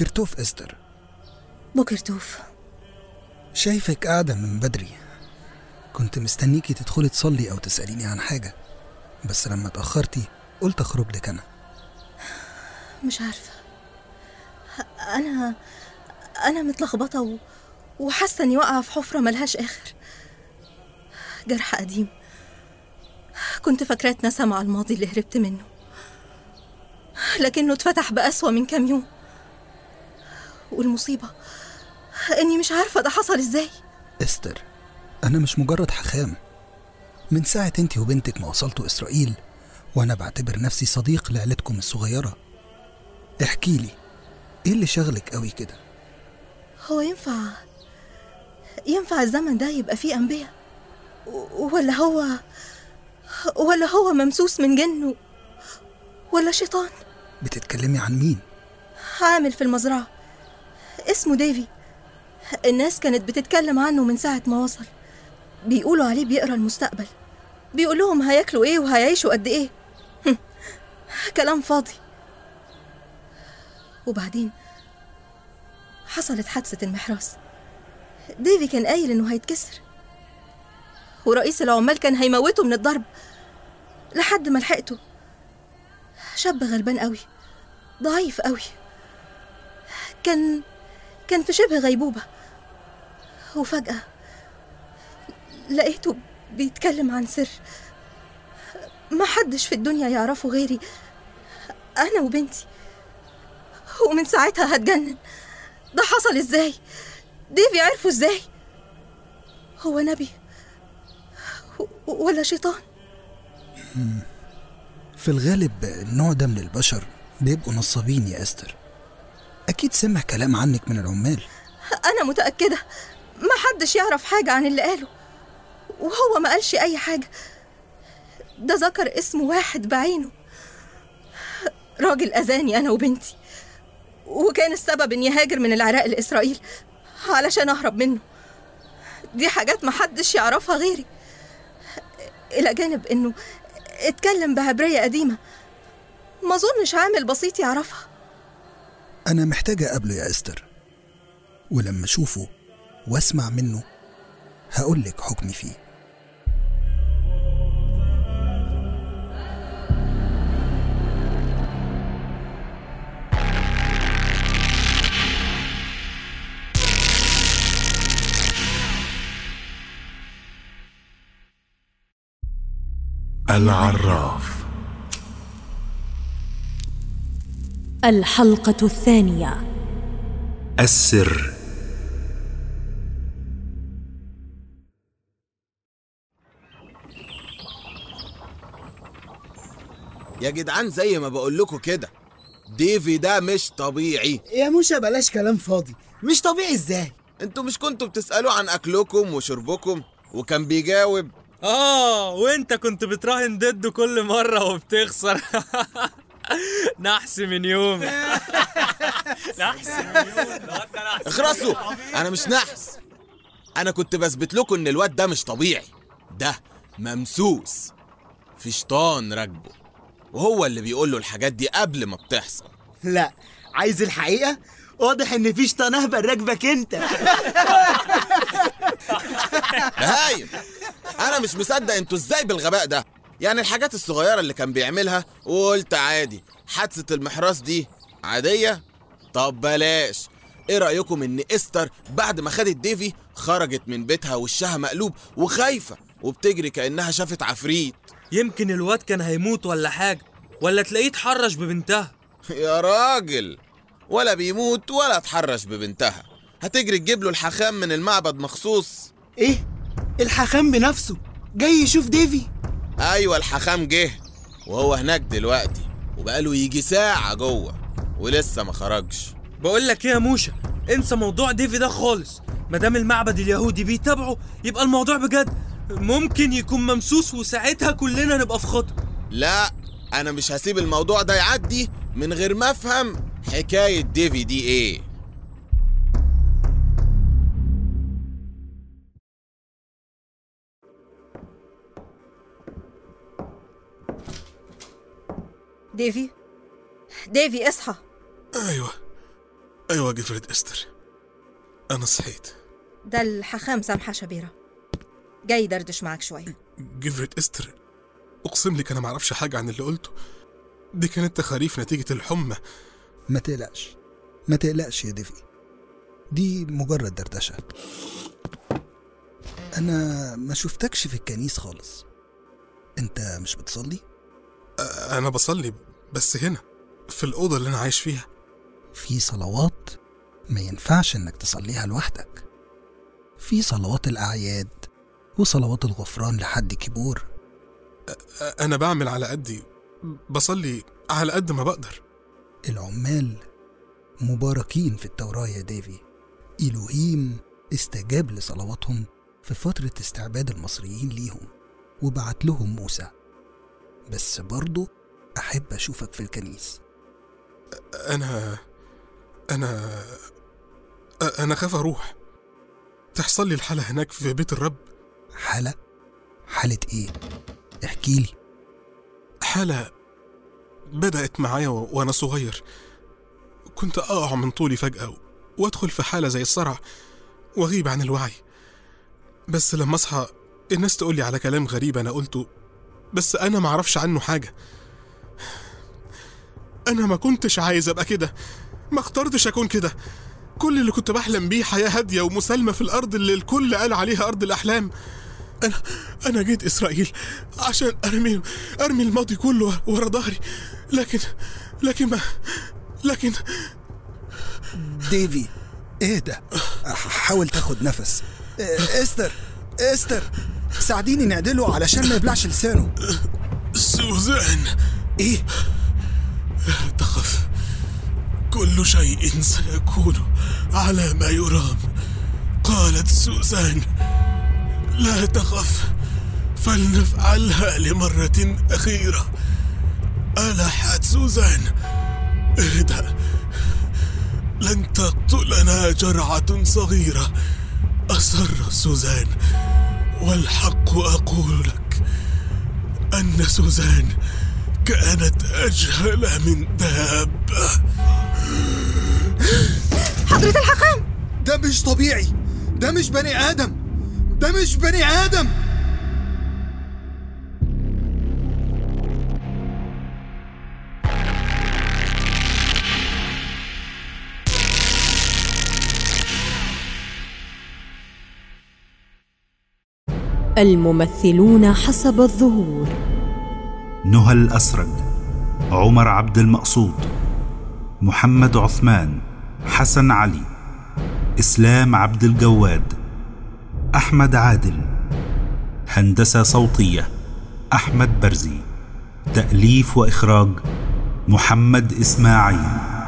بوكرتوف إستر. بوكرتوف شايفك قاعدة من بدري. كنت مستنيكي تدخلي تصلي أو تسأليني عن حاجة. بس لما اتأخرتي قلت أخرج لك أنا. مش عارفة. أنا أنا متلخبطة و... وحاسة إني واقعة في حفرة ملهاش آخر. جرح قديم. كنت فاكراه اتنسى مع الماضي اللي هربت منه. لكنه اتفتح بأسوأ من كام يوم. والمصيبة. إني مش عارفة ده حصل إزاي. إستر أنا مش مجرد حخام. من ساعة انت وبنتك ما وصلتوا إسرائيل وأنا بعتبر نفسي صديق لعيلتكم الصغيرة. احكي لي إيه اللي شغلك قوي كده؟ هو ينفع ينفع الزمن ده يبقى فيه أنبياء؟ ولا هو ولا هو ممسوس من جن ولا شيطان؟ بتتكلمي عن مين؟ عامل في المزرعة. اسمه ديفي. الناس كانت بتتكلم عنه من ساعة ما وصل. بيقولوا عليه بيقرأ المستقبل. بيقول لهم هياكلوا إيه وهيعيشوا قد إيه. كلام فاضي. وبعدين حصلت حادثة المحراس. ديفي كان قايل إنه هيتكسر. ورئيس العمال كان هيموته من الضرب. لحد ما لحقته. شاب غلبان قوي ضعيف قوي. كان كان في شبه غيبوبة. وفجأة لقيته بيتكلم عن سر. ما حدش في الدنيا يعرفه غيري. أنا وبنتي. ومن ساعتها هتجنن. ده حصل إزاي؟ ديفي عرفه إزاي؟ هو نبي. ولا شيطان. في الغالب النوع ده من البشر بيبقوا نصابين يا إستر. أكيد سمع كلام عنك من العمال. أنا متأكدة. ما حدش يعرف حاجة عن اللي قاله. وهو ما قالش أي حاجة. ده ذكر اسم واحد بعينه. راجل أذاني أنا وبنتي. وكان السبب إني هاجر من العراق لإسرائيل علشان أهرب منه. دي حاجات ما حدش يعرفها غيري. إلى جانب إنه اتكلم بعبرية قديمة. ما أظنش عامل بسيط يعرفها. أنا محتاجة أقابله يا إستر. ولما أشوفه وأسمع منه هقولك حكمي فيه. العراف. الحلقة الثانية. السر. يا جدعان زي ما بقول لكم كده ديفي ده مش طبيعي. يا موشا بلاش كلام فاضي. مش طبيعي إزاي؟ أنتوا مش كنتوا بتسألوا عن أكلكم وشربكم وكان بيجاوب؟ آه وإنت كنت بتراهن ضده كل مرة وبتخسر. نحس من يوم. نحس من يوم اخرسوا أنا مش نحس. أنا كنت بثبت لكم إن الواد ده مش طبيعي. ده ممسوس. في شيطان راكبه. وهو اللي بيقول له الحاجات دي قبل ما بتحصل. لا عايز الحقيقة؟ واضح إن في شيطان أهبل راكبك أنت. بهايم أنا مش مصدق إنتوا إزاي بالغباء ده. يعني الحاجات الصغيرة اللي كان بيعملها وقلت عادي. حادثة المحراس دي عادية؟ طب بلاش. إيه رأيكم ان إستر بعد ما خدت ديفي خرجت من بيتها وشها مقلوب وخايفة وبتجري كأنها شافت عفريت؟ يمكن الواد كان هيموت ولا حاجة ولا تلاقيه اتحرش ببنتها. يا راجل. ولا بيموت ولا اتحرش ببنتها. هتجري تجيب له الحخام من المعبد مخصوص. إيه؟ الحخام بنفسه. جاي يشوف ديفي. أيوه الحخام جه وهو هناك دلوقتي وبقاله يجي ساعة جوه ولسه ما خرجش. بقول لك إيه يا موشا انسى موضوع ديفي ده خالص. مادام المعبد اليهودي بيتابعه يبقى الموضوع بجد ممكن يكون ممسوس وساعتها كلنا نبقى في خطر. لا أنا مش هسيب الموضوع ده يعدي من غير ما أفهم حكاية ديفي دي إيه. ديفي؟ ديفي اصحى. أيوه. أيوة גברת إستر. أنا صحيت. ده الحاخام سامحة شبيرة. جاي يدردش معاك شوية. גברת إستر أقسم لك أنا معرفش حاجة عن اللي قلته. دي كانت تخاريف نتيجة الحمى. ما تقلقش. ما تقلقش يا ديفي. دي مجرد دردشة. أنا ما شفتكش في الكنيس خالص. أنت مش بتصلي؟ أنا بصلي. بس هنا في الأوضة اللي أنا عايش فيها. في صلوات ما ينفعش إنك تصليها لوحدك. في صلوات الأعياد وصلوات الغفران لحد كبور أنا بعمل على قدي بصلي على قد ما بقدر. العمال مباركين في التوراة يا ديفي. إلهيم استجاب لصلواتهم في فترة استعباد المصريين ليهم وبعت لهم موسى. بس برضه أحب أشوفك في الكنيس. أنا أنا أنا خاف أروح. تحصل لي الحالة هناك في بيت الرب؟ حالة؟ حالة إيه؟ احكيلي حالة بدأت معايا و- وأنا صغير. كنت أقع من طولي فجأة وأدخل في حالة زي الصرع وأغيب عن الوعي. بس لما أصحى الناس تقولي على كلام غريب أنا قلته بس أنا معرفش عنه حاجة. أنا ما كنتش عايز أبقى كده. ما اخترتش أكون كده. كل اللي كنت بحلم بيه حياة هادية ومسالمة في الأرض اللي الكل قال عليها أرض الأحلام. أنا أنا جيت إسرائيل عشان أرمي أرمي الماضي كله ورا ظهري. لكن لكن ما لكن ديفي اهدى حاول تاخد نفس. إستر إستر ساعديني نعدله علشان ما يبلعش لسانه. سوزان. إيه؟ لا تخف. كل شيء سيكون على ما يرام. قالت سوزان لا تخف. فلنفعلها لمرة أخيرة. ألحت سوزان؟ اهدأ. لن تقتلنا جرعة صغيرة. أصر سوزان والحق أقول لك أن سوزان كانت أجهل من دابة حضرة الحخام ده مش طبيعي. ده مش بني آدم. ده مش بني آدم. الممثلون حسب الظهور. نهى الأسرد عمر عبد المقصود محمد عثمان حسن علي إسلام عبد الجواد أحمد عادل هندسة صوتية أحمد برزي تأليف وإخراج محمد إسماعيل.